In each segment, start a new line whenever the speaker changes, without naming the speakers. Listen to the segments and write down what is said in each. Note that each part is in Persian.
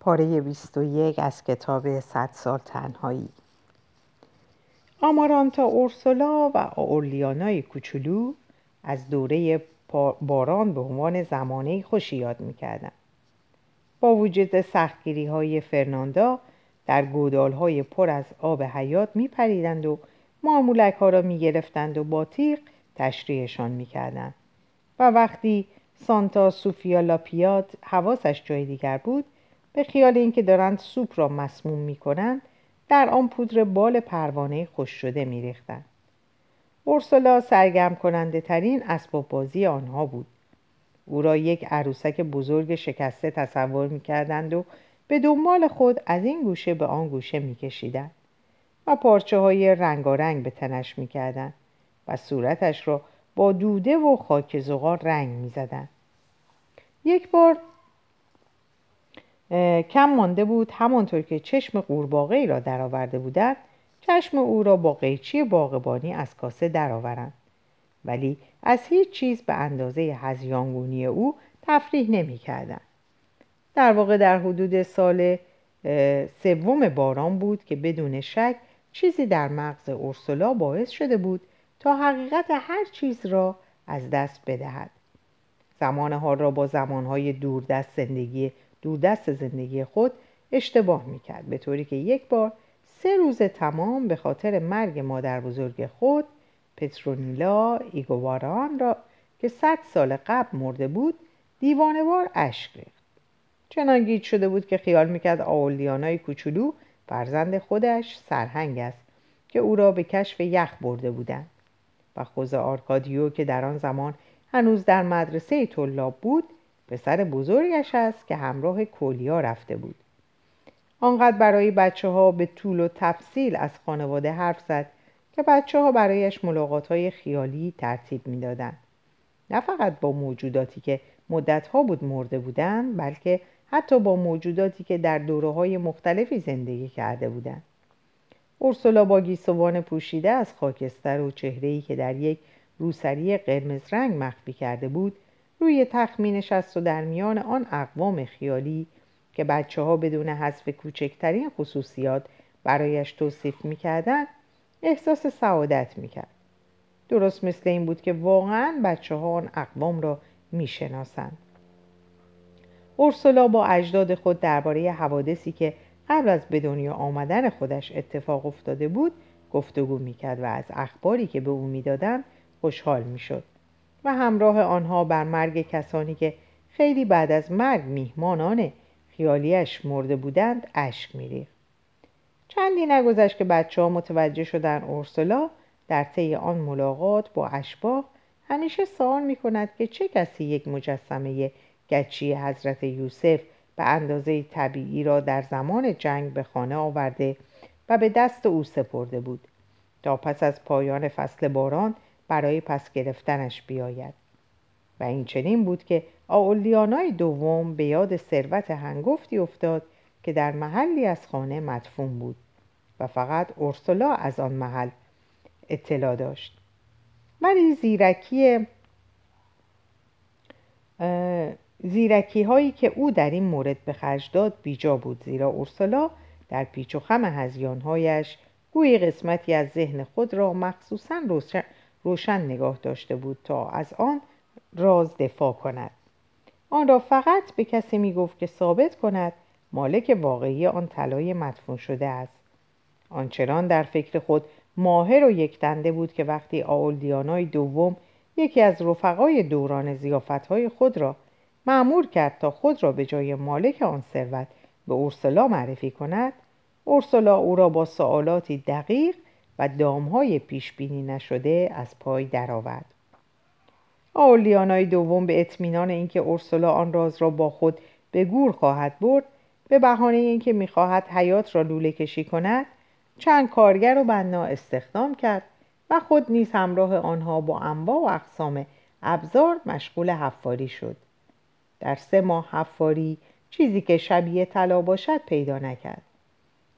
پاره 21 از کتاب 100 سال تنهایی آمارانتا اورسولا و اورلیانای کوچولو از دوره باران به عنوان زمانه خوشی یاد می‌کردن. با وجود سختگیری های فرناندا در گودال های پر از آب حیات میپریدند و مارمولک ها را می‌گرفتند و با تیغ تشریحشان می‌کردند و وقتی سانتا سوفیا لاپیات حواسش جای دیگر بود به خیال اینکه دارند سوپ را مسموم می‌کنند در آن پودر بال پروانه خوش شده میریختند. اورسولا سرگرم کننده ترین اسباب بازی آنها بود. او را یک عروسک بزرگ شکسته تصور می‌کردند و به دنبال خود از این گوشه به آن گوشه میکشیدند و پارچه های رنگارنگ به تنش می‌کردند و صورتش را با دوده و خاک زغال رنگ می‌زدند. یک بار کم مانده بود همانطور که چشم قورباغه را درآورده بودند چشم او را با قیچی باغبانی از کاسه درآورند. ولی از هیچ چیز به اندازه هزیانگونی او تفریح نمی‌کردند. در واقع در حدود سال سوم باران بود که بدون شک چیزی در مغز اورسولا باعث شده بود تا حقیقت هر چیز را از دست بدهد. زمان حال را با زمانهای دوردست زندگی دوردست زندگی خود اشتباه می‌کرد به طوری که یک بار سه روز تمام به خاطر مرگ مادر بزرگ خود پترونیلا ایگواران را که صد سال قبل مرده بود دیوانوار اشک ریخت. چنان گیج شده بود که خیال می‌کرد آولیانای کوچولو فرزند خودش سرهنگ است که او را به کشف یخ برده بودند. و خوز آرکادیو که در آن زمان هنوز در مدرسه طلاب بود پسر بزرگش است که همراه کولیا رفته بود آنقدر برای بچه ها به طول و تفصیل از خانواده حرف زد که بچه ها برایش ملاقات های خیالی ترتیب می‌دادند. نه فقط با موجوداتی که مدت ها بود مرده بودند بلکه حتی با موجوداتی که در دوره های مختلفی زندگی کرده بودند. اورسولا با گیسوان پوشیده از خاکستر و چهره‌ای که در یک روسری قرمز رنگ مخفی کرده بود روی تخت می نشست و در میان آن اقوام خیالی که بچه ها بدون حذف کوچکترین خصوصیات برایش توصیف می‌کردند احساس سعادت می‌کرد. درست مثل این بود که واقعا بچه ها آن اقوام را می‌شناسند. اورسولا با اجداد خود درباره حوادثی که قبل از به دنیا آمدن خودش اتفاق افتاده بود گفتگو می‌کرد و از اخباری که به او می‌دادند خوشحال می‌شد. و همراه آنها بر مرگ کسانی که خیلی بعد از مرگ میهمانان خیالیش مرده بودند اشک میریخت. چندی نگذشت که بچه ها متوجه شدن اورسولا در طی آن ملاقات با اشباح همیشه سوال می کند که چه کسی یک مجسمه گچی حضرت یوسف به اندازه طبیعی را در زمان جنگ به خانه آورده و به دست او سپرده بود. تا پس از پایان فصل باران برای پس گرفتنش بیاید. و این چنین بود که آولیانای دوم به یاد ثروت هنگفتی افتاد که در محلی از خانه مدفون بود و فقط اورسولا از آن محل اطلاع داشت. ولی زیرکی زیرکی هایی که او در این مورد به خرج داد بیجا بود زیرا اورسولا در پیچ و خم هزیانهایش گوی قسمتی از ذهن خود را مخصوصا روشن, روشن نگاه داشته بود تا از آن راز دفاع کند. آن را فقط به کسی می گفت که ثابت کند مالک واقعی آن طلای مدفون شده است. آنچنان در فکر خود ماهر و یکدنده بود که وقتی آولدیانای دوم یکی از رفقای دوران زیافتهای خود را معمور کرد تا خود را به جای مالک آن ثروت به اورسلا معرفی کند اورسلا او را با سوالاتی دقیق و دامهای پیش بینی نشده از پای درآورد. آولیانای دوم به اطمینان اینکه اورسولا آن راز را با خود به گور خواهد برد به بهانه اینکه می‌خواهد حیات را لوله کشی کند چند کارگر و بنا استخدام کرد و خود نیز همراه آنها با انواع و اقسام ابزار مشغول حفاری شد. در سه ماه حفاری چیزی که شبیه طلا باشد پیدا نکرد.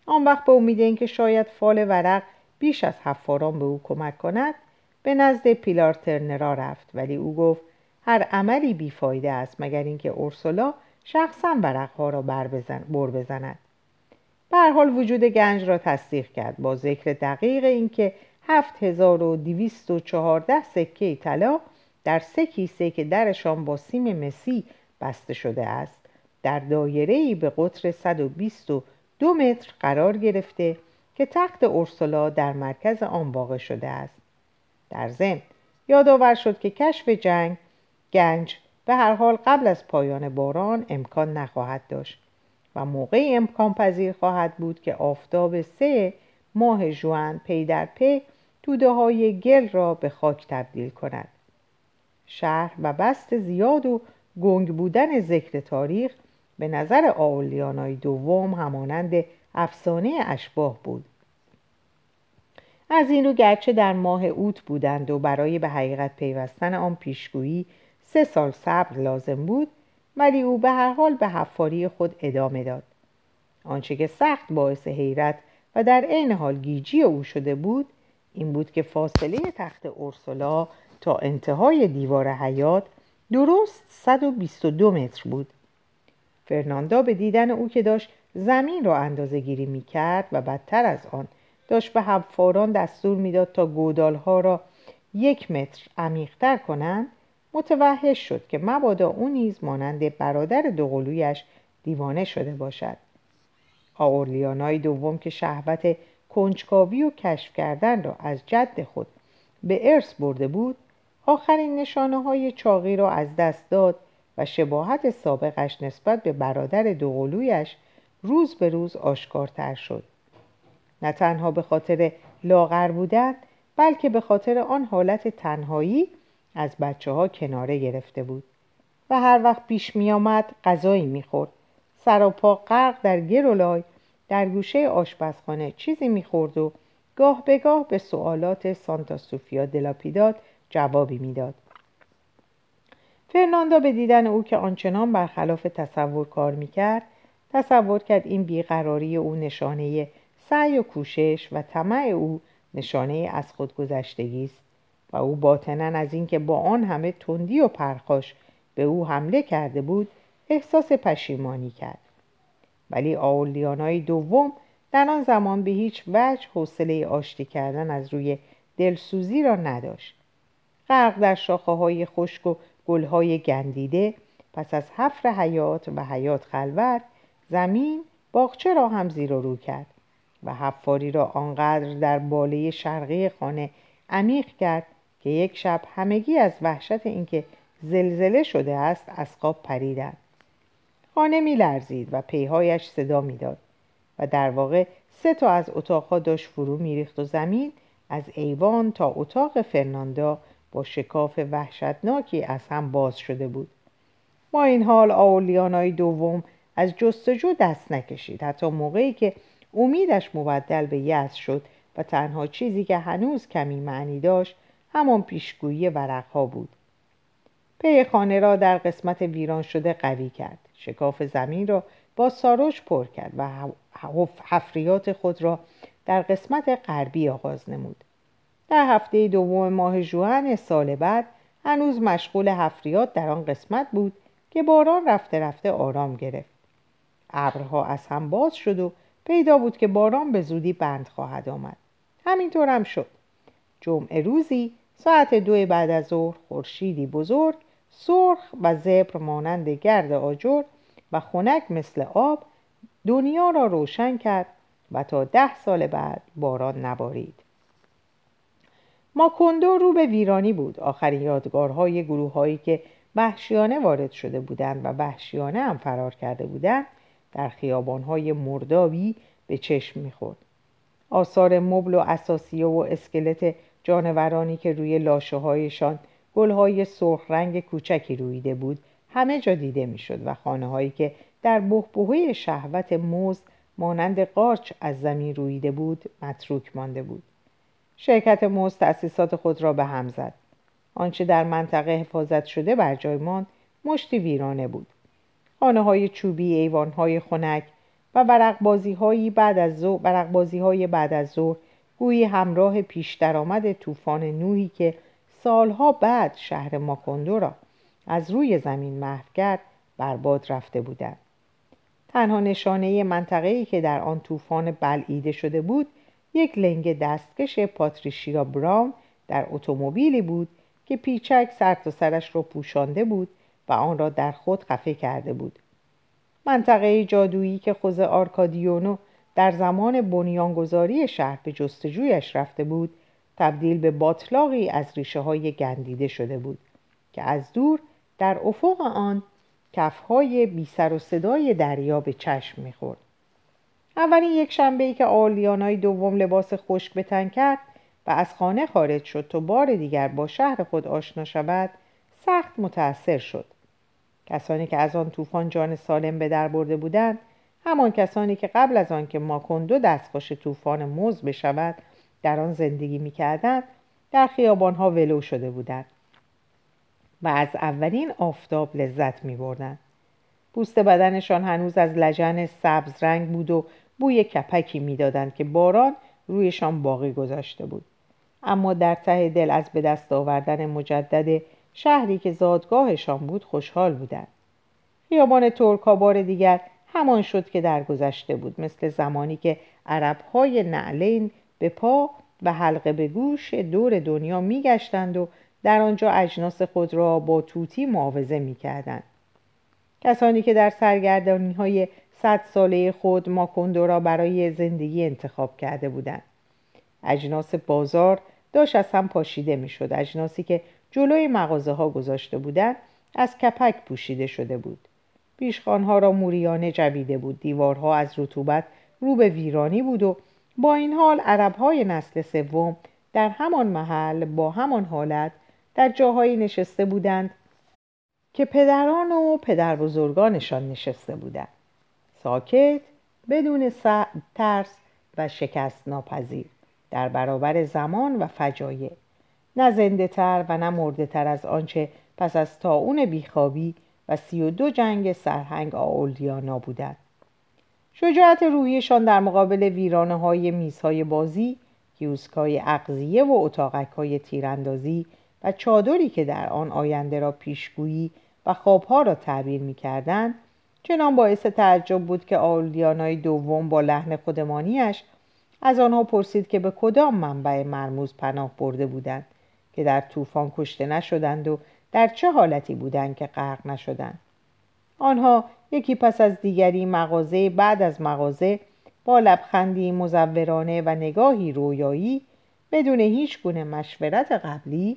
آن وقت به امید اینکه شاید فال ورق بیش از حفاران به او کمک کند به نزد پیلار ترنرا رفت. ولی او گفت هر عملی بیفایده است مگر اینکه اورسولا شخصا ورقها را بر, بزن، بر بزند. به حال وجود گنج را تصدیق کرد. با ذکر دقیق اینکه 7214 سکه طلا در سه کیسه که درشان با سیم مسی بسته شده است در دایره به قطر 122 متر قرار گرفته که تخت اورسولا در مرکز آن واقع شده است. در ضمن یادآور شد که کشف جنگ گنج به هر حال قبل از پایان باران امکان نخواهد داشت و موقعی امکان پذیر خواهد بود که آفتاب سه ماه جوان پی در پی توده های گل را به خاک تبدیل کند. شهر و بست زیاد و گنگ بودن ذکر تاریخ به نظر آولیانای دوم همانند افسانه اشباه بود. از این رو گرچه در ماه اوت بودند و برای به حقیقت پیوستن آن پیشگویی سه سال صبر لازم بود ولی او به هر حال به حفاری خود ادامه داد. آنچه که سخت باعث حیرت و در عین حال گیجی او شده بود این بود که فاصله تخت اورسولا تا انتهای دیوار حیات درست 122 متر بود. فرناندا به دیدن او که داشت زمین را اندازه گیری می کرد و بدتر از آن داشت به حفاران دستور می‌داد تا گودالها را یک متر عمیقتر کنند متوحش شد که مبادا او نیز مانند برادر دوقلویش دیوانه شده باشد. آورلیانای دوم که شهوت کنجکاوی و کشف کردن را از جد خود به ارث برده بود آخرین نشانه های چاقی را از دست داد و شباهت سابقش نسبت به برادر دوقلویش روز به روز آشکارتر شد نه تنها به خاطر لاغر بودن بلکه به خاطر آن حالت تنهایی از بچه ها کناره گرفته بود و هر وقت پیش می آمد غذایی می خورد. سر و پا غرق در گرولای در گوشه آشپزخانه چیزی می خورد و گاه به گاه به سوالات سانتا سوفیا دلاپیداد جوابی می‌داد. فرناندا به دیدن او که آنچنان برخلاف تصور کار می‌کرد تصور کرد این بیقراری او نشانه سعی و کوشش و طمع او نشانه از خودگذشتگی است و او باطنا از اینکه با آن همه تندی و پرخاش به او حمله کرده بود احساس پشیمانی کرد. ولی آولیانای دوم در آن زمان به هیچ وجه حوصله آشتی کردن از روی دلسوزی را نداشت. غرق در شاخه های خشک و گل های گندیده پس از حفر حیات و حیات خلوت زمین باغچه را هم زیر و رو کرد و حفاری را آنقدر در باله شرقی خانه عمیق کرد که یک شب همگی از وحشت اینکه زلزله شده است از خواب پریدند. خانه می لرزید و پیهایش صدا می‌داد و در واقع سه تا از اتاقها داشت فرو میریخت و زمین از ایوان تا اتاق فرناندا با شکاف وحشتناکی از هم باز شده بود. با این حال آولیانای دوم از جستجو دست نکشید. حتی موقعی که امیدش مبدل به یأس شد و تنها چیزی که هنوز کمی معنی داشت همان پیشگویی ورقها بود. پی خانه را در قسمت ویران شده قوی کرد. شکاف زمین را با ساروش پر کرد و حفریات خود را در قسمت غربی آغاز نمود. در هفته دوم ماه جوان سال بعد هنوز مشغول حفریات در آن قسمت بود که باران رفته رفته آرام گرفت. ابرها از هم باز شد و پیدا بود که باران به زودی بند خواهد آمد. همینطور هم شد. جمعه روزی ساعت دو بعد از ظهر خورشیدی بزرگ سرخ و زبر مانند گرد آجر و خنک مثل آب دنیا را روشن کرد و تا ده سال بعد باران نبارید. ماکوندو رو به ویرانی بود. آخرین یادگارهای گروه هایی که وحشیانه وارد شده بودند و وحشیانه هم فرار کرده بودند در خیابانهای مردابی به چشم می‌خورد. آثار مبل و اساسیه و اسکلت جانورانی که روی لاشه هایشان گلهای سرخ رنگ کوچکی رویده بود همه جا دیده می‌شد و خانه هایی که در بهبهه شهوت موز مانند قارچ از زمین رویده بود متروک مانده بود. شرکت موز تأسیسات خود را به هم زد. آنچه در منطقه حفاظت شده بر جای ماند مشتی ویرانه بود. خانه های چوبی ایوان های خنک و برق بازی بعد از ظهر برق بازی های بعد از ظهر گویی همراه پیش درآمد طوفان نوحی که سالها بعد شهر ماکوندو را از روی زمین محو کرد برباد رفته بودند. تنها نشانه منطقه‌ای که در آن طوفان بلعیده شده بود یک لنگ دستکش پاتریشیا براون در اتومبیلی بود که پیچک سر تا سرش را پوشانده بود آن را در خود خفه کرده بود. منطقه جادویی که خوز آرکادیونو در زمان بنیانگذاری شهر به جستجویش رفته بود تبدیل به باطلاقی از ریشه های گندیده شده بود که از دور در افق آن کفهای بی سر و صدای دریا به چشم می‌خورد. اولین یک شنبه ای که آلیانای دوم لباس خشک به تن کرد و از خانه خارج شد تا بار دیگر با شهر خود آشنا شود سخت متأثر شد. کسانی که از آن طوفان جان سالم به در برده بودند همان کسانی که قبل از آن که ماکندو دستخوش طوفان موز بشود در آن زندگی می‌کردند در خیابانها ولو شده بودند و از اولین آفتاب لذت می بردن. پوست بدنشان هنوز از لجن سبز رنگ بود و بوی کپکی می‌دادند که باران رویشان باقی گذاشته بود اما در ته دل از به دست آوردن مجدد شهری که زادگاهشان بود خوشحال بودند. خیابان ترکا بار دیگر همان شد که در گذشته بود مثل زمانی که عربهای نعلین به پا و حلقه به گوش دور دنیا میگشتند و در آنجا اجناس خود را با توتی معاوضه می‌کردند. کسانی که در سرگردانی های صد ساله خود ماکندو را برای زندگی انتخاب کرده بودند. اجناس بازار داشت از هم پاشیده می‌شد. اجناسی که جلوی مغازه ها گذاشته بودند از کپک پوشیده شده بود. پیشخانها را موریانه جویده بود. دیوارها از رطوبت رو به ویرانی بود و با این حال عربهای نسل سوم در همان محل با همان حالت در جاهایی نشسته بودند که پدران و پدر بزرگانشان نشسته بودند. ساکت بدون ترس و شکست ناپذیر در برابر زمان و فجایع. نه زنده تر و نه مرده تر از آنچه پس از تاون بیخوابی و سی و دو جنگ سرهنگ آولدیانا بودند. شجاعت رویشان در مقابل ویرانه های میزهای بازی کیوسکای اقضیه و اتاقک های تیراندازی و چادری که در آن آینده را پیشگویی و خوابها را تعبیر می کردن چنان باعث تعجب بود که آولدیانای دوم با لحن خودمانیش از آنها پرسید که به کدام منبع مرموز پناه برده بودند. که در طوفان کشته نشدند و در چه حالتی بودند که غرق نشدند. آنها یکی پس از دیگری مغازه بعد از مغازه با لبخندی مزورانه و نگاهی رویایی بدون هیچ گونه مشورت قبلی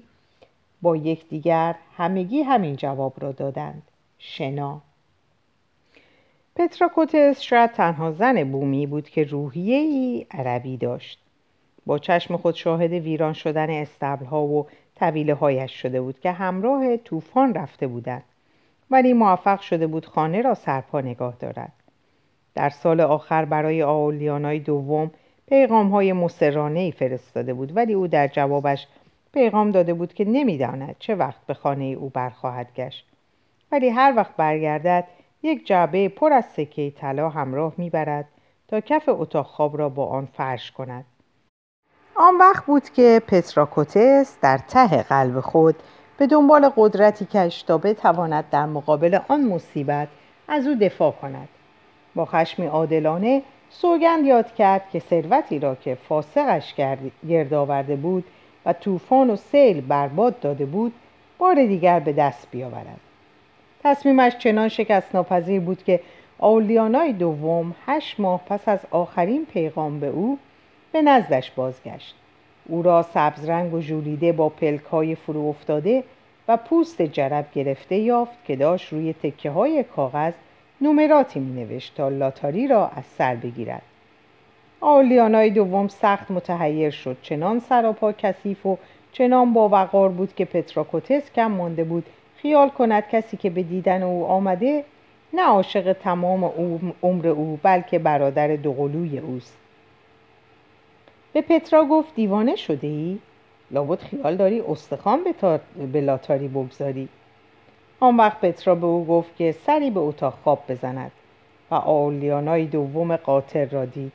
با یکدیگر همگی همین جواب را دادند. شنا. پتراکوتس شاید تنها زن بومی بود که روحیه ای عربی داشت. با چشم خود شاهد ویران شدن استبل ها و طویله هایش شده بود که همراه طوفان رفته بودند. ولی موفق شده بود خانه را سرپا نگاه دارد. در سال آخر برای آولیانای دوم پیغام های مسرانه فرستاده بود ولی او در جوابش پیغام داده بود که نمی‌داند چه وقت به خانه او برخواهد گشت. ولی هر وقت برگردد یک جعبه پر از سکه طلا همراه می‌برد تا کف اتاق خواب را با آن فرش کند. آن وقت بود که پتراکوتس در ته قلب خود به دنبال قدرتی کش تا بتواند در مقابل آن مصیبت از او دفاع کند. با خشمی عادلانه سوگند یاد کرد که ثروتی را که فاسقش گرد آورده بود و طوفان و سیل برباد داده بود بار دیگر به دست بیاورد. تصمیمش چنان شکست ناپذیر بود که آولیانای دوم هشت ماه پس از آخرین پیغام به او به نزدش بازگشت. او را سبز رنگ و ژولیده با پلک های فرو افتاده و پوست جرب گرفته یافت که داشت روی تکه های کاغذ نمراتی می نوشت تا لاتاری را از سر بگیرد. آلیانای دوم سخت متحیر شد. چنان سراپا کثیف و چنان با وقار بود که پتراکوتس کم مانده بود. خیال کند کسی که به دیدن او آمده نه عاشق تمام عمر او بلکه برادر دوقلوی اوست. به پترا گفت دیوانه شده ای؟ لابد خیال داری استخوان به, به لاتاری بگذاری؟ آن وقت پترا به او گفت که سری به اتاق خواب بزند و آولیانای دوم قاطر را دید.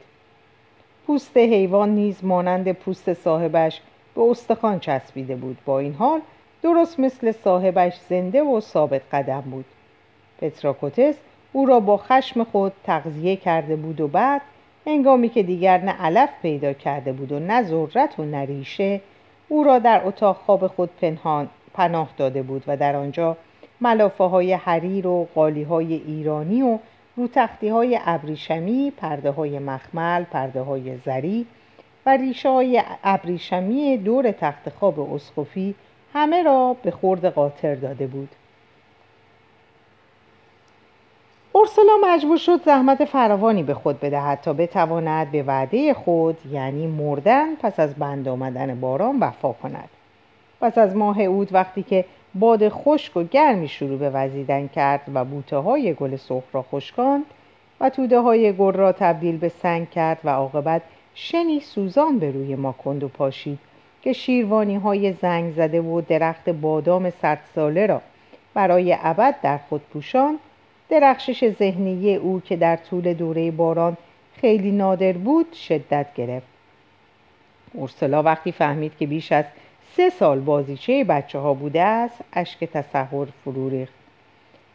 پوست حیوان نیز مانند پوست صاحبش به استخوان چسبیده بود. با این حال درست مثل صاحبش زنده و ثابت قدم بود. پتراکوتس او را با خشم خود تغذیه کرده بود و بعد هنگامی که دیگر نه علف پیدا کرده بود و نه ذرت و نه ریشه او را در اتاق خواب خود پنهان پناه داده بود و در آنجا ملافه های حریر و قالی های ایرانی و رو تختی های ابریشمی، پرده های مخمل، پرده های زری و ریشه های ابریشمی دور تخت خواب اسقفی همه را به خورد قاطر داده بود. اورسولا مجبور شد زحمت فراوانی به خود بدهد تا بتواند به وعده خود یعنی مردن پس از بند آمدن باران وفا کند. پس از ماه اود وقتی که باد خشک و گرمی شروع به وزیدن کرد و بوته های گل سرخ را خشکاند و توده های گل را تبدیل به سنگ کرد و عاقبت شنی سوزان به روی ما کند و پاشید که شیروانی های زنگ زده و درخت بادام صد ساله را برای ابد در خود پوشان درخشش ذهنی او که در طول دوره باران خیلی نادر بود شدت گرفت. اورسلا وقتی فهمید که بیش از سه سال بازیچه بچه ها بوده است اشک تصور فرو ریخت.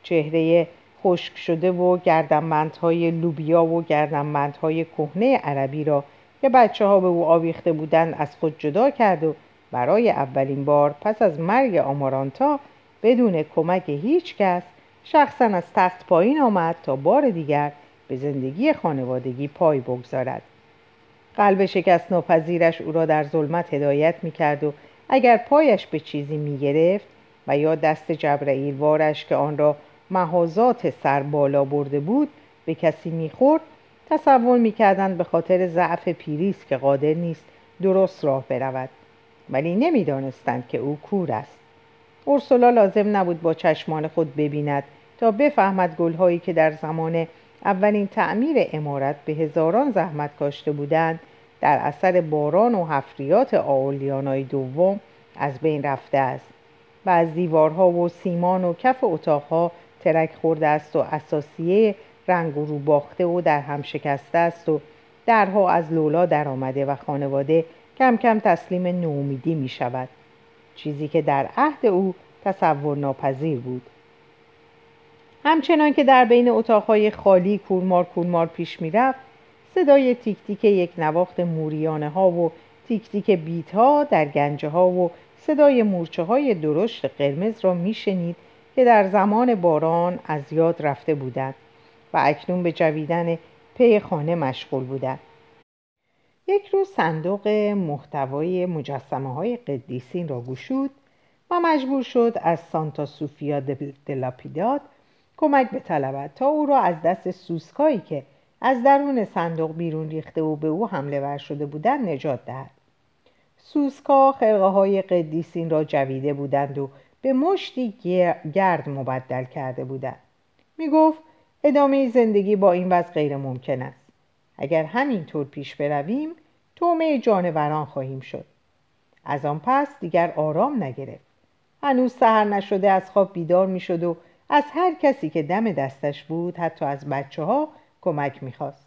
چهره خشک شده و گردنبندهای لوبیا و گردنبندهای کهنه عربی را که بچه ها به او آویخته بودند از خود جدا کرد و برای اولین بار پس از مرگ آمارانتا بدون کمک هیچ کس شخصا از تخت پایین آمد تا بار دیگر به زندگی خانوادگی پای بگذارد. قلب شکست ناپذیرش او را در ظلمت هدایت می کرد و اگر پایش به چیزی می گرفت و یا دست جبرئیل وارش که آن را محازات سر بالا برده بود به کسی می‌خورد تصور می‌کردند به خاطر ضعف پیریس که قادر نیست درست راه برود. ولی نمی‌دانستند که او کور است. اورسولا لازم نبود با چشمان خود ببیند تا بفهمد گلهایی که در زمان اولین تعمیر امارت به هزاران زحمت کاشته بودند در اثر باران و حفریات آولیانای دوم از بین رفته است. و از دیوارها و سیمان و کف اتاقها ترک خورده است و اساسیه رنگ و رو باخته و در هم شکسته است و درها از لولا در آمده و خانواده کم کم تسلیم نومیدی می شود چیزی که در عهد او تصور ناپذیر بود. همچنان که در بین اتاقهای خالی کورمار کورمار پیش می‌رفت صدای تیک تیک یک نواخت موریانه ها و تیک تیک بیت ها در گنجه ها و صدای مورچه های درشت قرمز را میشنید که در زمان باران از یاد رفته بودند و اکنون به جویدن پی خانه مشغول بودند. یک روز صندوق محتوای مجسمه های قدیسین را گشود و مجبور شد از سانتا سوفیا دلاپیداد کمک بطلبد تا او را از دست سوسکایی که از درون صندوق بیرون ریخته و به او حمله ور شده بودند نجات دهد. سوسکا خرقه های قدیسین را جویده بودند و به مشتی گرد مبدل کرده بودند. می گفت ادامه زندگی با این وضع غیر ممکن است. اگر همینطور پیش برویم تومه جانوران خواهیم شد. از آن پس دیگر آرام نگرفت. هنوز سهر نشده از خواب بیدار می شد و از هر کسی که دم دستش بود حتی از بچه ها کمک می‌خواست.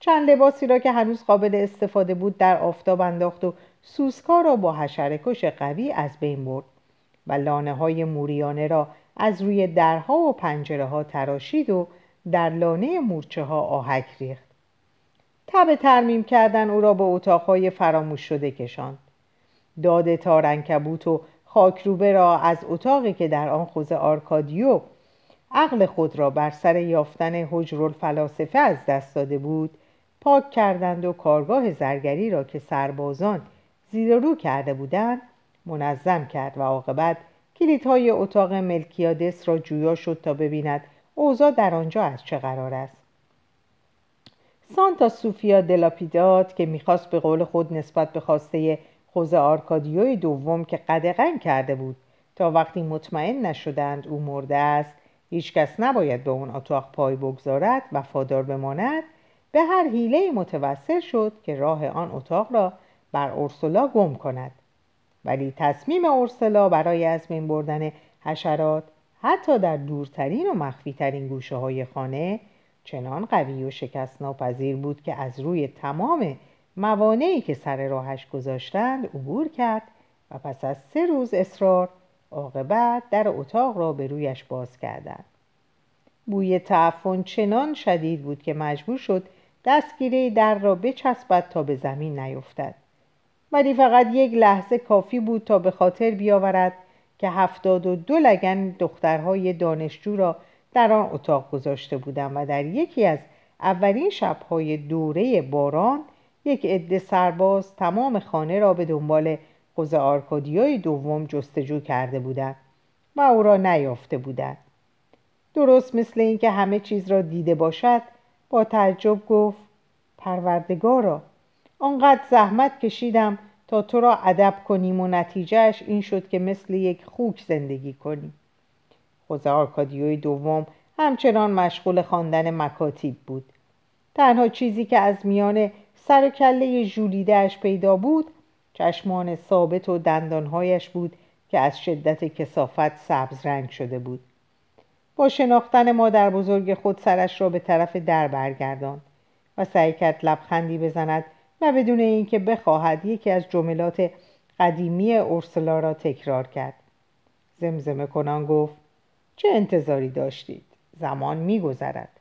چند لباسی را که هنوز قابل استفاده بود در آفتاب انداخت و سوسکا را با حشرکش قوی از بین برد و لانه های موریانه را از روی درها و پنجره ها تراشید و در لانه مورچه ها آهک ریخت. تب ترمیم کردن او را به اتاقهای فراموش شده کشاند. داد تارنکبوت و خاکروبه را از اتاقی که در آن خوز آرکادیو عقل خود را بر سر یافتن حجر الفلاسفه از دست داده بود پاک کردند و کارگاه زرگری را که سربازان زیر رو کرده بودند منظم کرد و عاقبت کلیدهای اتاق ملکیادس را جویا شد تا ببیند اوضاع در آنجا از چه قرار است. سانتا سوفیا دلاپیداد که می‌خواست به قول خود نسبت به خواسته خوز آرکادیوی دوم که قدغن کرده بود. تا وقتی مطمئن نشدند او مرده است هیچکس نباید به اون اتاق پای بگذارد وفادار بماند. به هر حیله متوسل شد که راه آن اتاق را بر اورسولا گم کند. ولی تصمیم اورسلا برای از بین بردن حشرات حتی در دورترین و مخفیترین گوشه های خانه چنان قوی و شکست ناپذیر بود که از روی تمام موانعی که سر راهش گذاشتند عبور کرد و پس از سه روز اصرار عاقبت در اتاق را به رویش باز کردند. بوی تعفن چنان شدید بود که مجبور شد دستگیره در را بچسبد تا به زمین نیفتد. ولی فقط یک لحظه کافی بود تا به خاطر بیاورد که هفتاد و دو لگن دخترهای دانشجو را در آن اتاق گذاشته بودم و در یکی از اولین شبهای دوره باران یک عده سرباز تمام خانه را به دنبال خوزه آرکادیوی دوم جستجو کرده بودند و او را نیافته بودند. درست مثل اینکه همه چیز را دیده باشد با تعجب گفت پروردگارا آنقدر زحمت کشیدم تا تو را ادب کنیم و نتیجهش این شد که مثل یک خوک زندگی کنی خوزه آرکادیوی دوم همچنان مشغول خواندن مکاتیب بود. تنها چیزی که از میان سر و کله ژولیدهاش پیدا بود چشمان ثابت و دندانهایش بود که از شدت کسافت سبز رنگ شده بود. با شناختن مادر بزرگ خود سرش را به طرف در برگردان و سعی کرد لبخندی بزند و بدون اینکه بخواهد یکی از جملات قدیمی اورسلا را تکرار کرد. زمزمه کنان گفت چه انتظاری داشتید؟ زمان میگذرد.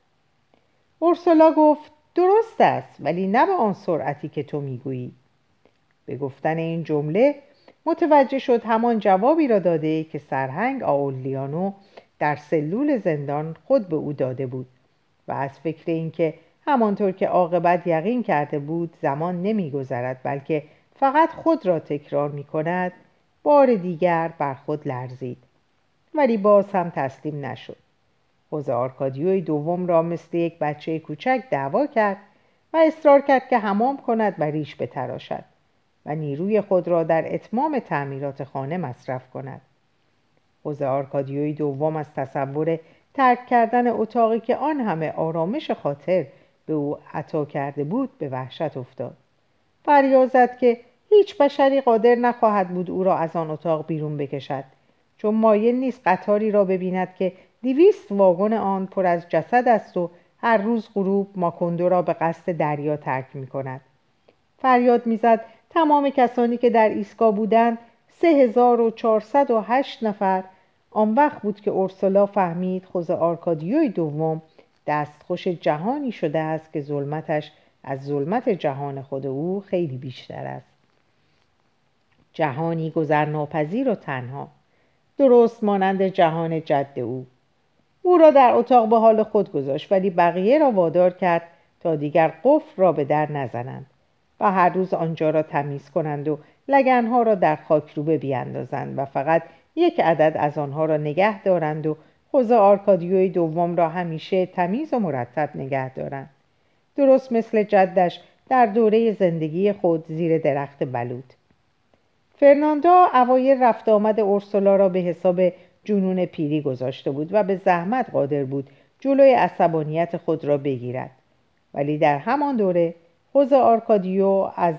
اورسولا گفت درست است ولی نه به آن سرعتی که تو می‌گویی. به گفتن این جمله متوجه شد همان جوابی را داده که سرهنگ آولیانو در سلول زندان خود به او داده بود و از فکر اینکه همانطور که عاقبت یقین کرده بود زمان نمیگذرد بلکه فقط خود را تکرار می کند بار دیگر بر خود لرزید. ولی باز هم تسلیم نشد. خوز آرکادیوی دوم را مثل یک بچه کوچک دعوا کرد و اصرار کرد که حمام کند و ریش بتراشد و نیروی خود را در اتمام تعمیرات خانه مصرف کند. خوز آرکادیوی دوم از تصور ترک کردن اتاقی که آن همه آرامش خاطر به او عطا کرده بود به وحشت افتاد. فریاد که هیچ بشری قادر نخواهد بود او را از آن اتاق بیرون بکشد چون مایل نیست قطاری را ببیند که دیویست واگن آن پر از جسد است و هر روز غروب ماکندو را به قصد دریا ترک می کند. فریاد می‌زد تمام کسانی که در ایسکا بودند سه هزار و چهارصد و هشت نفر. آن وقت بود که اورسولا فهمید خوز آرکادیوی دوم دستخوش جهانی شده است که ظلمتش از ظلمت جهان خود او خیلی بیشتر است. جهانی گذرناپذیر و تنها. درست مانند جهان جد او. او را در اتاق به حال خود گذاشت ولی بقیه را وادار کرد تا دیگر قفل را به در نزنند و هر روز آنجا را تمیز کنند و لگنها را در خاکروبه بیاندازند و فقط یک عدد از آنها را نگه دارند و خوز آرکادیوی دوم را همیشه تمیز و مرتب نگه دارند. درست مثل جدش در دوره زندگی خود زیر درخت بلود فرناندا اوایل رفت آمد اورسولا را به حساب جنون پیری گذاشته بود و به زحمت قادر بود جلوی عصبانیت خود را بگیرد. ولی در همان دوره خوز آرکادیو از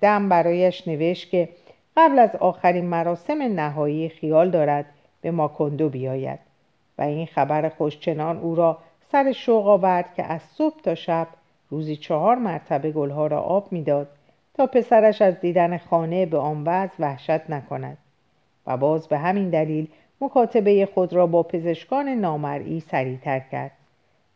دم برایش نوشت که قبل از آخرین مراسم نهایی خیال دارد به ماکندو بیاید و این خبر خوشچنان او را سر شوق آورد که از صبح تا شب روزی چهار مرتبه گلها را آب می‌داد تا پسرش از دیدن خانه به آن وضع وحشت نکند. و باز به همین دلیل مکاتبه خود را با پزشکان نامرئی سریعتر کرد.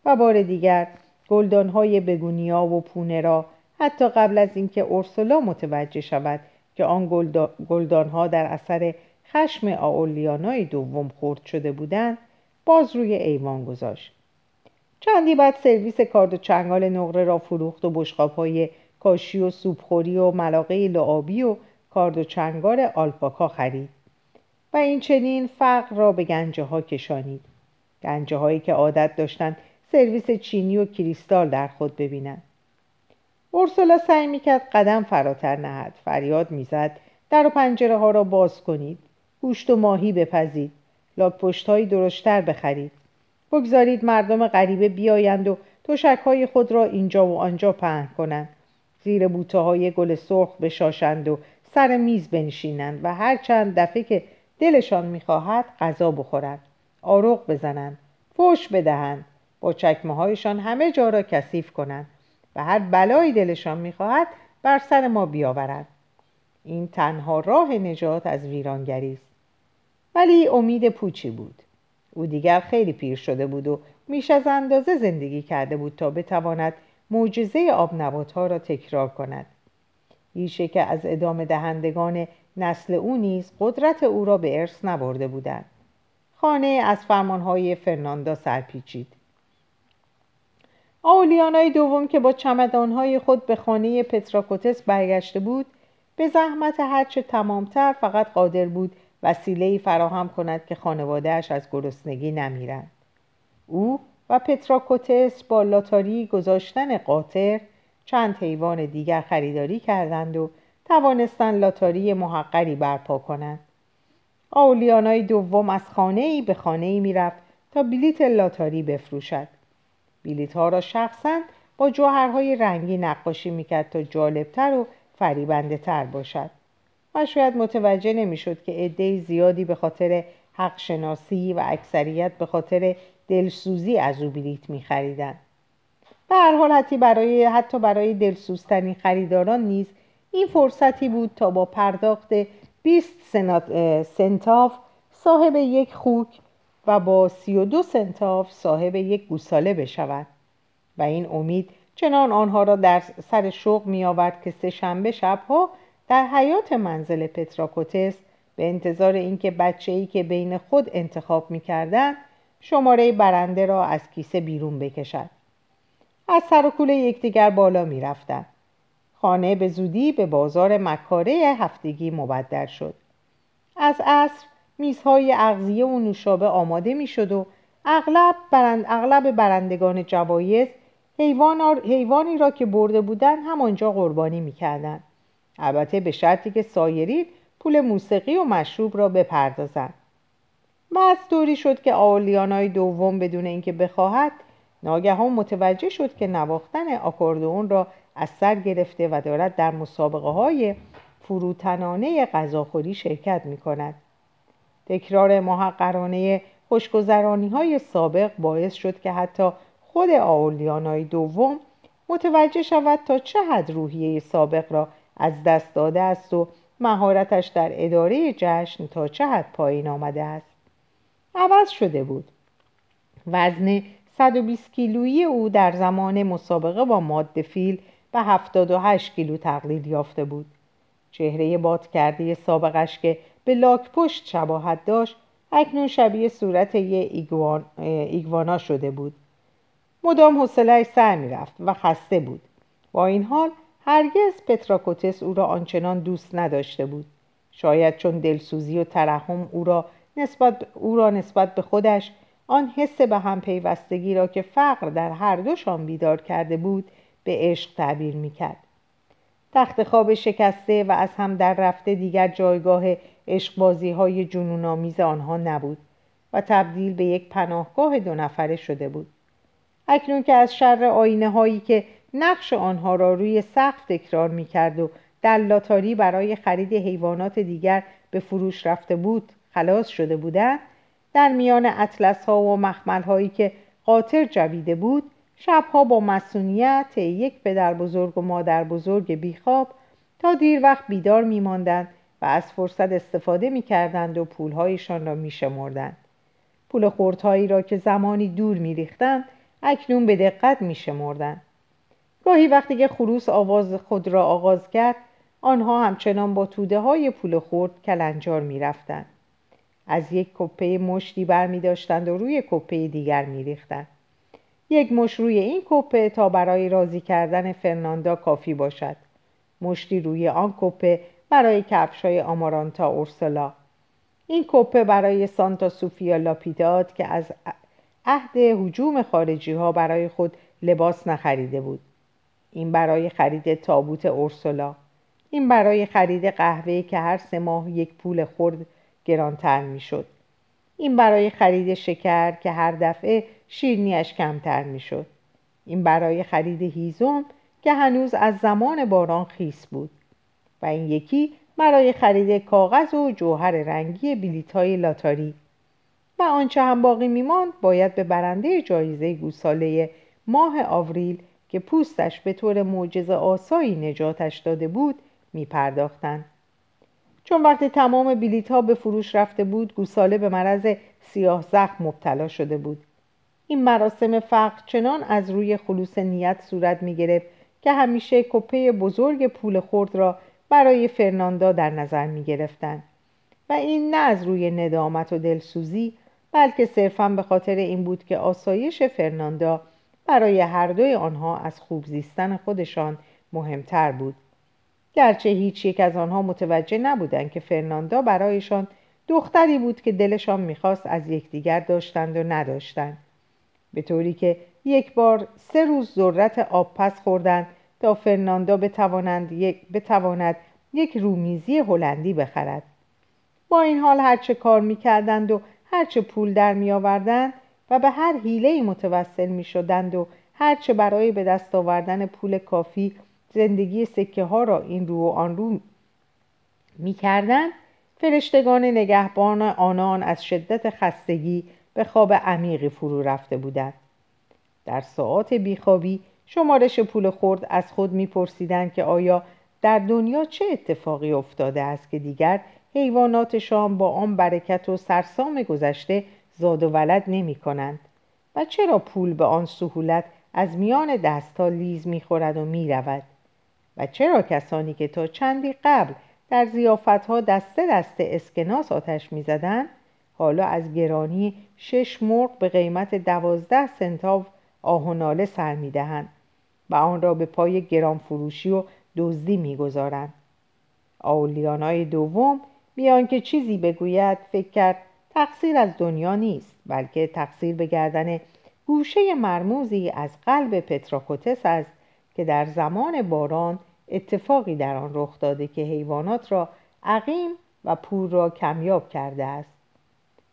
و بار دیگر گلدانهای بگونیا و پونه را حتی قبل از اینکه اورسولا متوجه شود که آن گلدانها در اثر خشم آولیانای دوم خورد شده بودند باز روی ایوان گذاشت. چندی بعد سرویس کارد و چنگال نقره را فروخت و بشقاب های کاشی و سوپخوری و ملاقه لعابی و کارد و چنگال آلپاکا خرید. و این چنین فقر را به گنجه ها کشانید. گنجه هایی که عادت داشتند سرویس چینی و کریستال در خود ببینند. اورسولا سعی می‌کرد قدم فراتر نهد. فریاد می‌زد در و پنجره ها را باز کنید. گوشت و ماهی بپزید. لاک پشت درشتر بخرید. بگذارید مردم غریبه بیایند و تشک های خود را اینجا و آنجا پهن کنند. زیر بوته های گل سرخ بشاشند و سر میز بنشینند و هر چند دفعه که دلشان می‌خواهد غذا بخورند آروغ بزنند فوش بدهند. با چکمه هایشان همه جا را کثیف کنند و هر بلایی دلشان می‌خواهد بر سر ما بیاورند. این تنها راه نجات از ویرانگری است. ولی امید پوچی بود. او دیگر خیلی پیر شده بود و میش از اندازه زندگی کرده بود تا بتواند معجزه آب ها را تکرار کند. ریشه که از ادامه دهندگان نسل او نیز قدرت او را به ارث نبرده بودند. خانه از فرمانهای فرناندا سرپیچید. آولیانای دوم که با چمدانهای خود به خانه پتراکوتس برگشته بود به زحمت هرچه تمامتر فقط قادر بود وسیله فراهم کند که خانوادهش از گرسنگی نمیرند. او و پتراکوتس با لاتاری گذاشتن قاطر چند حیوان دیگر خریداری کردند و توانستند لاتاری محقری برپا کنند. آولیانای دوم از خانه ای به خانه ای می‌رفت تا بلیت لاتاری بفروشد. بلیت ها را شخصا با جوهرهای رنگی نقاشی می‌کرد تا جالبتر و فریبنده تر باشد. و شاید متوجه نمی‌شد که عده زیادی به خاطر حق شناسی و اکثریت به خاطر دلسوزی از او بلیت میخریدند. به هر حال حتی برای حتی برای دلسوزترین خریداران نیز این فرصتی بود تا با پرداخت 20 سنتاف صاحب یک خوک و با 32 سنتاف صاحب یک گوساله بشود و این امید چنان آنها را در سر شوق می آورد که سه شنبه شبها در حیات منزل پتراکوتس به انتظار اینکه بچه ای که بین خود انتخاب می کردن شماره برنده را از کیسه بیرون بکشد از سر و کول یکدیگر بالا می رفتن. خانه به زودی به بازار مکاره هفتگی مبدل شد. از عصر میزهای اغذیه و نوشابه آماده می شد و اغلب, برند، اغلب برندگان جوایز حیوانی را که برده بودند همانجا قربانی می‌کردند. البته به شرطی که سایرین پول موسیقی و مشروب را بپردازند. بعد دوری شد که آولیانای دوم بدون اینکه بخواهد ناگهان متوجه شد که نواختن آکوردئون را از سر گرفته و دارد در مسابقه های فروتنانه غذاخوری شرکت می کند. تکرار محقرانه خوشگذرانی های سابق باعث شد که حتی خود آولیانای دوم متوجه شود تا چه حد روحیه سابق را از دست داده است و مهارتش در اداره جشن تا چه حد پایین آمده است عوض شده بود وزن 120 کیلویی او در زمان مسابقه با ماده فیل به 78 کیلو تقلیل یافته بود. چهره باد کرده سابقش که به لاک پشت شباهت داشت اکنون شبیه صورت یه ایگوان، ایگوانا شده بود. مدام حوصلهاش سر می‌رفت و خسته بود. با این حال هرگز پتراکوتس او را آنچنان دوست نداشته بود. شاید چون دلسوزی و ترحم او را نسبت, او را نسبت به خودش آن حس به هم پیوستگی را که فقر در هر دوشان بیدار کرده بود به عشق تعبیر می‌کرد. تخت خواب شکسته و از هم در رفته دیگر جایگاه عشقبازی های جنون آنها نبود و تبدیل به یک پناهگاه دو نفره شده بود. اکنون که از شر آینه هایی که نقش آنها را روی سقف تکرار می کرد و لاتاری برای خرید حیوانات دیگر به فروش رفته بود خلاص شده بودند در میان اطلس ها و مخمل هایی که قاطر جویده بود شبها با مسئولیت یک پدر بزرگ و مادر بزرگ بیخواب تا دیر وقت بیدار می ماندند و از فرصت استفاده می کردند و پولهایشان را می شمردند. پول خورتهایی را که زمانی دور می ریختند اکنون به دقت می شمردن. گاهی وقتی که خروس آواز خود را آغاز کرد آنها همچنان با توده های پول خورد کلنجار می رفتن. از یک کپه مشتی بر می و روی کپه دیگر می ریختند. یک مش روی این کپه تا برای راضی کردن فرناندا کافی باشد. مشتی روی آن کپه برای کفش های آمارانتا اورسلا. این کپه برای سانتا سوفیا لاپیداد که از عهد حجوم خارجی ها برای خود لباس نخریده بود این برای خرید تابوت اورسولا این برای خرید قهوه که هر سه ماه یک پول خورد گرانتر می‌شد این برای خرید شکر که هر دفعه شیرنیش کمتر می‌شد. این برای خرید هیزم که هنوز از زمان باران خیس بود. و این یکی برای خرید کاغذ و جوهر رنگی بلیت های لاتاری. و آنچه هم باقی میماند باید به برنده جایزه گوساله ماه آوریل که پوستش به طور معجز آسایی نجاتش داده بود میپرداختند. چون وقتی تمام بلیت ها به فروش رفته بود گوساله به مرض سیاه زخم مبتلا شده بود. این مراسم فقر چنان از روی خلوص نیت صورت می گرفت که همیشه کپه بزرگ پول خورد را برای فرناندا در نظر می گرفتن. و این نه از روی ندامت و دلسوزی بلکه صرفا به خاطر این بود که آسایش فرناندا برای هر دوی آنها از خوب زیستن خودشان مهمتر بود گرچه هیچ یک از آنها متوجه نبودند که فرناندا برایشان دختری بود که دلشان می‌خواست از یکدیگر داشتند و نداشتند به طوری که یک بار سه روز ذرت آب پس خوردند تا فرناندا بتواند یک, بتواند یک رومیزی هلندی بخرد. با این حال هرچه کار می‌کردند و هرچه پول در میآوردند و به هر حیله متوسل می‌شدند و هرچه برای به دست آوردن پول کافی زندگی سکه ها را این رو و آن رو می‌کردند فرشتگان نگهبان آنان از شدت خستگی به خواب عمیقی فرو رفته بودند. در ساعات بیخوابی شمارش پول خورد از خود میپرسیدند که آیا در دنیا چه اتفاقی افتاده است که دیگر حیواناتشان با آن برکت و سرسام گذشته زاد و ولد نمی کنند و چرا پول به آن سهولت از میان دستها لیز می‌خورد و می‌رود؟ و چرا کسانی که تا چندی قبل در زیافتها دسته دسته اسکناس آتش می‌زدند حالا از گرانی شش مرغ به قیمت دوازده سنتاو آهناله سر می‌دهند و آن را به پای گران فروشی و دزدی می‌گذارند. آولیانای دوم بیان که چیزی بگوید فکر کرد تقصیر از دنیا نیست بلکه تقصیر به گردن گوشه مرموزی از قلب پتراکوتس است که در زمان باران اتفاقی در آن رخ داده که حیوانات را عقیم و پور را کمیاب کرده است.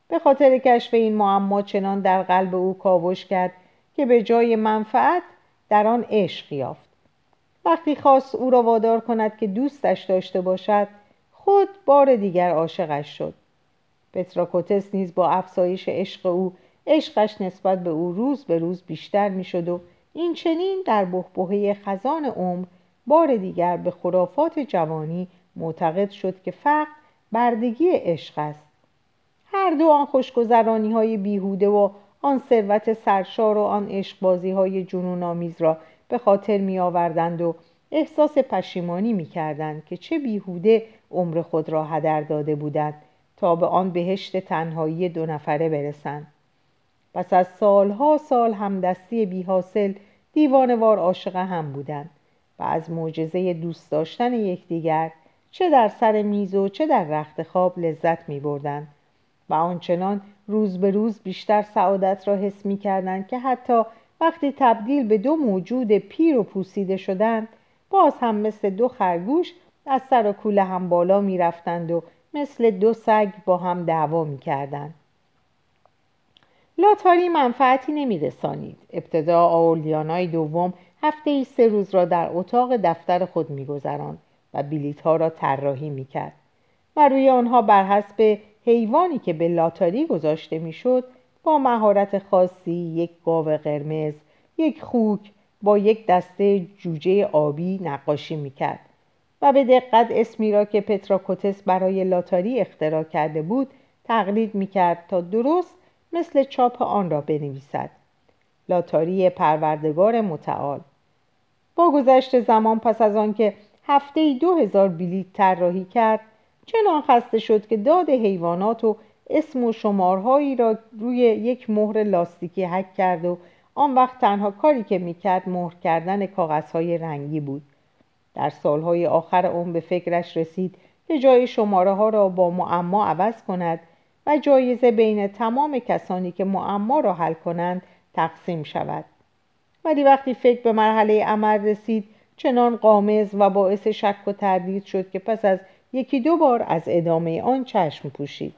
به خاطر کشف این معما چنان در قلب او کاوش کرد که به جای منفعت در آن عشق یافت. وقتی خواست او را وادار کند که دوستش داشته باشد خود بار دیگر عاشقش شد. پتراکوتس نیز با افزایش عشق او عشقش نسبت به او روز به روز بیشتر می‌شد و این چنین در بحبوحه خزان عمر بار دیگر به خرافات جوانی معتقد شد که فقر بردگی عشق است. هر دو آن خوشگذرانی های بیهوده و آن ثروت سرشار و آن عشقبازی های جنون آمیز را به خاطر می آوردند و احساس پشیمانی می کردند که چه بیهوده عمر خود را هدر داده بودند تا به آن بهشت تنهایی دو نفره برسند. پس از سالها سال همدستی بی حاصل دیوانوار عاشق هم بودند و از معجزه دوست داشتن یکدیگر چه در سر میز و چه در رخت خواب لذت می بردن و آنچنان روز به روز بیشتر سعادت را حس می کردن که حتی وقتی تبدیل به دو موجود پیر و پوسیده شدند باز هم مثل دو خرگوش از سر و کوله هم بالا می رفتند و مثل دو سگ با هم دعوا می کردند. لاتاری منفعتی نمی رسانید. ابتدا آولیانای دوم هفته ای سه روز را در اتاق دفتر خود می و بلیت ها را طراحی می کرد و روی آنها بر حسب حیوانی که به لاتاری گذاشته می‌شد با مهارت خاصی یک گاو قرمز یک خوک با یک دسته جوجه آبی نقاشی می‌کرد. و به دقت اسمی را که پتراکوتس برای لاتاری اختراع کرده بود تقلید می‌کرد تا درست مثل چاپ آن را بنویسد. لاتاری پروردگار متعال. با گذشت زمان پس از آنکه هفته دو هزار بلیت طراحی کرد چنان خسته شد که داد حیوانات و اسم و شمارهایی را روی یک مهر لاستیکی حک کرد و آن وقت تنها کاری که می‌کرد مهر کردن کاغذهای رنگی بود. در سالهای آخر اون به فکرش رسید که جای شماره ها را با معما عوض کند و جایزه بین تمام کسانی که معما را حل کنند تقسیم شود. ولی وقتی فکر به مرحله عمل رسید چنان قامز و باعث شک و تردید شد که پس از یکی دو بار از ادامه آن چشم پوشید.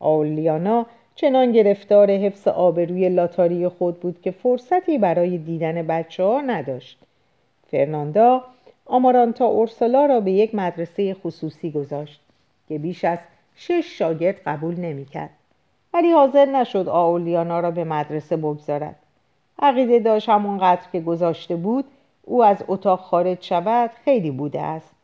آولیانا چنان گرفتار حفظ آبروی لاتاری خود بود که فرصتی برای دیدن بچه ها نداشت. فرناندا آمارانتا اورسولا را به یک مدرسه خصوصی گذاشت که بیش از شش شاگرد قبول نمی‌کرد ولی حاضر نشد آولیانا را به مدرسه بگذارد. عقیده داشت همونقدر که گذاشته بود او از اتاق خارج شود خیلی بوده است.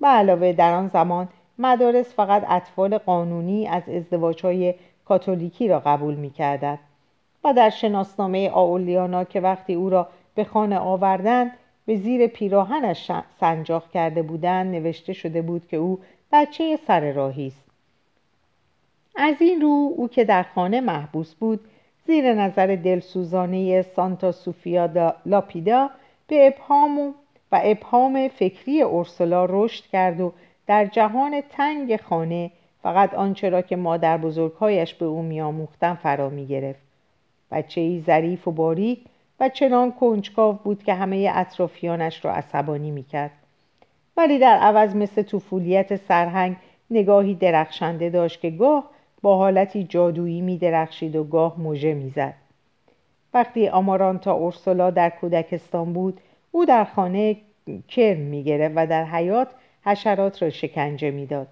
به علاوه در آن زمان مدارس فقط اطفال قانونی از ازدواجهای کاتولیکی را قبول می و و در شناسنامه آولیانا که وقتی او را به خانه آوردند به زیر پیراهنش سنجاق کرده بودند نوشته شده بود که او بچه سر راهی است. از این رو او که در خانه محبوس بود زیر نظر دلسوزانه سانتا سوفیا لاپیدا به ابهام و ابهام فکری اورسولا رشد کرد و در جهان تنگ خانه فقط آنچه را که مادر بزرگهایش به او میآموختن فرا می گرفت. بچه ای ظریف و باریک و چنان کنجکاو بود که همه اطرافیانش را عصبانی می کرد. ولی در عوض مثل طفولیت سرهنگ نگاهی درخشنده داشت که گاه با حالتی جادویی می درخشید و گاه موژه می زد. وقتی آمارانتا اورسولا در کودکستان بود او در خانه کرم می گرفت و در حیات حشرات را شکنجه می‌داد.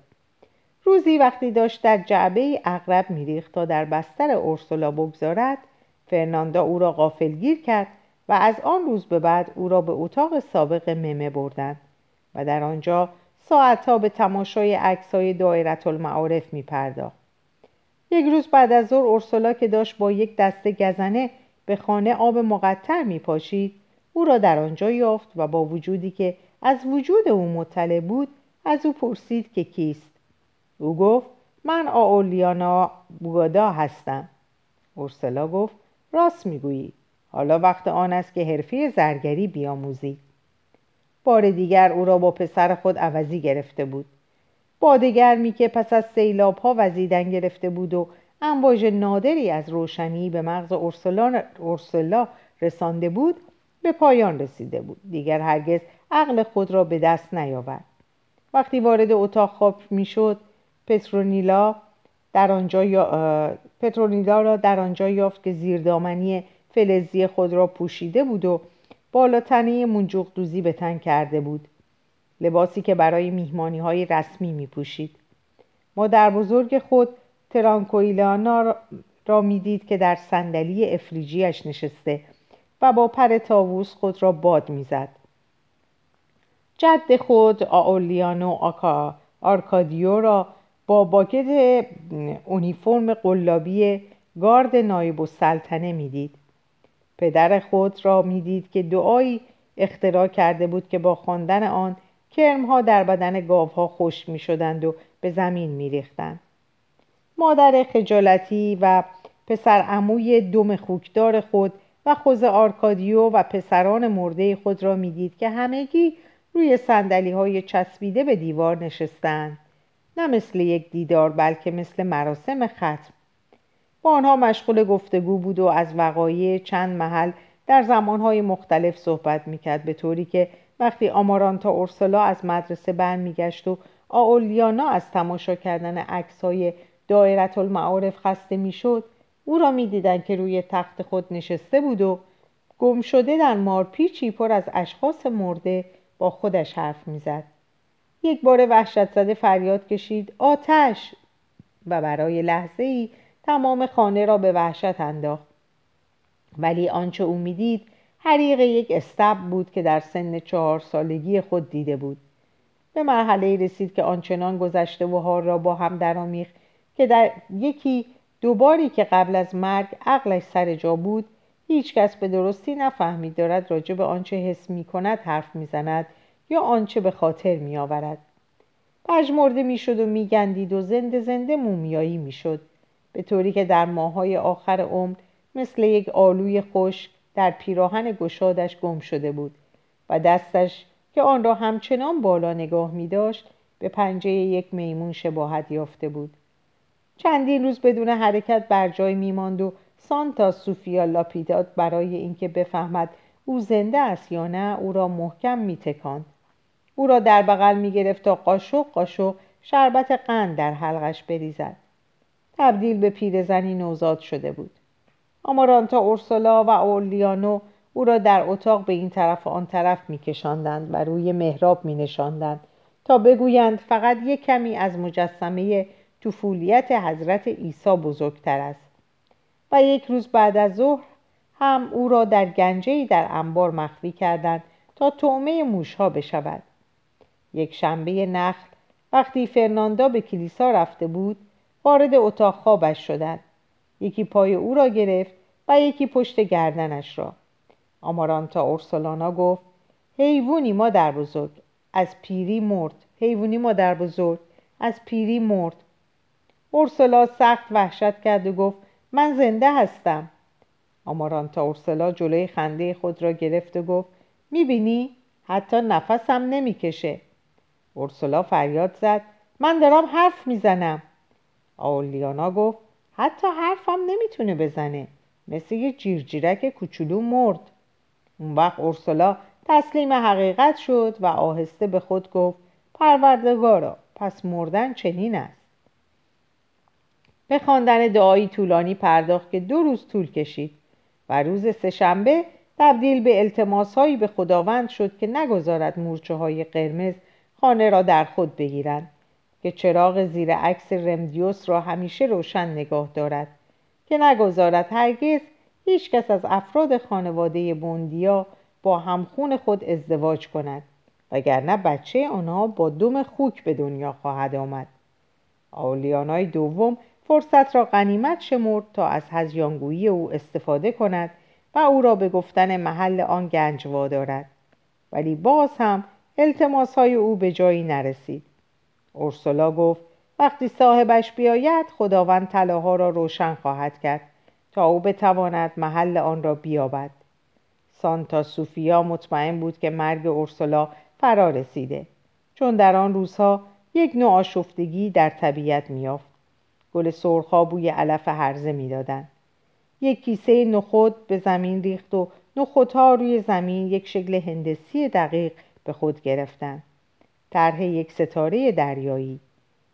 روزی وقتی داشت در جعبه اغرب میریخت تا در بستر اورسولا بگذارد فرناندا او را غافلگیر کرد و از آن روز به بعد او را به اتاق سابق ممه بردند و در آنجا ساعتها به تماشای عکسهای دایرت المعارف می پرداخت. یک روز بعد از ظهر اورسولا که داشت با یک دسته گزنه به خانه آب مقطر می پاشید او را در آنجا یافت و با وجودی که از وجود او مطلع بود از او پرسید که کیست. او گفت من آولیانا بوگادا هستم. اورسلا گفت راست می‌گویی. حالا وقت آن است که حرفه زرگری بیاموزی. بار دیگر او را با پسر خود عوضی گرفته بود. بادگرمی که پس از سیلاب ها وزیدن گرفته بود و امواج نادری از روشنی به مغز اورسلا رسانده بود به پایان رسیده بود. دیگر هرگز عقل خود را به دست نیاورد. وقتی وارد اتاق خواب می‌شد پترونیلا در آنجا یا... پترونیلا را در آنجا یافت که زیردامنی فلزی خود را پوشیده بود و بالاتنه منجوق دوزی به تن کرده بود. لباسی که برای میهمانی های رسمی می پوشید. مادر بزرگ خود ترانکویلانا را می‌دید که در صندلی افریجیش نشسته. و با پر تاووس خود را باد می‌زد. جد خود آولیانو آکا آرکادیو را با باکت اونیفرم قلابی گارد نایب السلطنه می‌دید. پدر خود را می‌دید که دعایی اختراع کرده بود که با خواندن آن کرمها در بدن گاوها خشک می شدند و به زمین می ریختند. مادر خجالتی و پسر عموی دم خوکدار خود و خوز آرکادیو و پسران مرده خود را می‌دید که همگی روی سندلی های چسبیده به دیوار نشستند. نه مثل یک دیدار بلکه مثل مراسم ختم. با آنها مشغول گفتگو بود و از وقایع چند محل در زمانهای مختلف صحبت می‌کرد به طوری که وقتی آمارانتا اورسلا از مدرسه برمیگشت و آولیانا از تماشا کردن عکس های دایرت المعارف خسته می‌شد او را می‌دیدند که روی تخت خود نشسته بود و گم شده در مارپیچی پر از اشخاص مرده با خودش حرف می‌زد. یک بار وحشت زده فریاد کشید آتش! و برای لحظه ای تمام خانه را به وحشت انداخت. ولی آنچه او می‌دید حریق یک استب بود که در سن چهار سالگی خود دیده بود. به مرحله رسید که آنچنان گذشته و هار را با هم درآمیخت که در یکی دوباری که قبل از مرگ عقلش سر جا بود هیچکس به درستی نفهمید دارد راجع به آنچه حس می کند حرف می‌زند یا آنچه به خاطر می آورد. پژمرده می‌شد و میگندید و زنده زنده مومیایی می‌شد به طوری که در ماهای آخر عمر مثل یک آلوی خشک در پیراهن گشادش گم شده بود و دستش که آن را همچنان بالا نگاه می داشت به پنجه یک میمون شباهت یافته بود. چندین روز بدون حرکت بر جای میماند و سانتا سوفیا لاپیداد برای اینکه بفهمد او زنده است یا نه او را محکم میتکاند. او را در بغل می‌گرفت تا قاشق قاشق شربت قند در حلقش بریزد. تبدیل به پیرزنی نوزاد شده بود. آمارانتا اورسولا و اولیانو او را در اتاق به این طرف و آن طرف میکشاندند و روی محراب مینشاندند تا بگویند فقط یک کمی از مجسمه طفولیت حضرت عیسی بزرگتر است. و یک روز بعد از ظهر هم او را در گنجهی در انبار مخفی کردند تا تومه موشها بشود. یک شنبه نخل وقتی فرناندا به کلیسا رفته بود وارد اتاق خوابش شدند. یکی پای او را گرفت و یکی پشت گردنش را. آمارانتا اورسولانا گفت حیوونی مادر بزرگ از پیری مرد. حیوانی مادر بزرگ از پیری مرد. اورسولا سخت وحشت کرد و گفت من زنده هستم. آمارانتا اورسولا جلوی خنده خود را گرفت و گفت می‌بینی؟ حتی نفسم نمی‌کشه. اورسولا فریاد زد من دارم حرف می‌زنم. آولیانا گفت حتی حرفم نمی‌تونه بزنه مثل یه جیرجیرک کوچولو مرد. اون وقت اورسولا تسلیم حقیقت شد و آهسته به خود گفت پروردگارا پس مردن چنین است. به خواندن دعایی طولانی پرداخت که دو روز طول کشید و روز سهشنبه تبدیل به التماسهایی به خداوند شد که نگذارد مورچه های قرمز خانه را در خود بگیرند که چراغ زیر عکس رمدیوس را همیشه روشن نگاه دارد که نگذارد هرگز هیچ کس از افراد خانواده بوندیا با همخون خود ازدواج کند وگرنه بچه آنها با دم خوک به دنیا خواهد آمد. آولیانای دوم فرصت را غنیمت شمرد تا از هزیانگویی او استفاده کند و او را به گفتن محل آن گنج وادارد. ولی باز هم التماس های او به جایی نرسید. اورسولا گفت وقتی صاحبش بیاید خداوند طلاها را روشن خواهد کرد تا او بتواند محل آن را بیابد. سانتا سوفیا مطمئن بود که مرگ اورسولا فرا رسیده چون در آن روزها یک نوع آشفتگی در طبیعت میافت گل سرخا بوی علف هرزه می‌دادند یک کیسه نخود به زمین ریخت و نخودها روی زمین یک شکل هندسی دقیق به خود گرفتند طرح یک ستاره دریایی.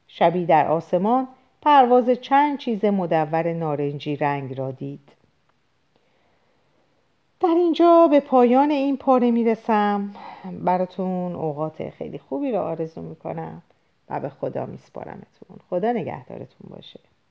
شبی در آسمان پرواز چند چیز مدور نارنجی رنگ را دید. در اینجا به پایان این پاره می‌رسم. براتون اوقات خیلی خوبی را آرزو می‌کنم. و به خدا میسپارمتون. خدا نگهدارتون باشه.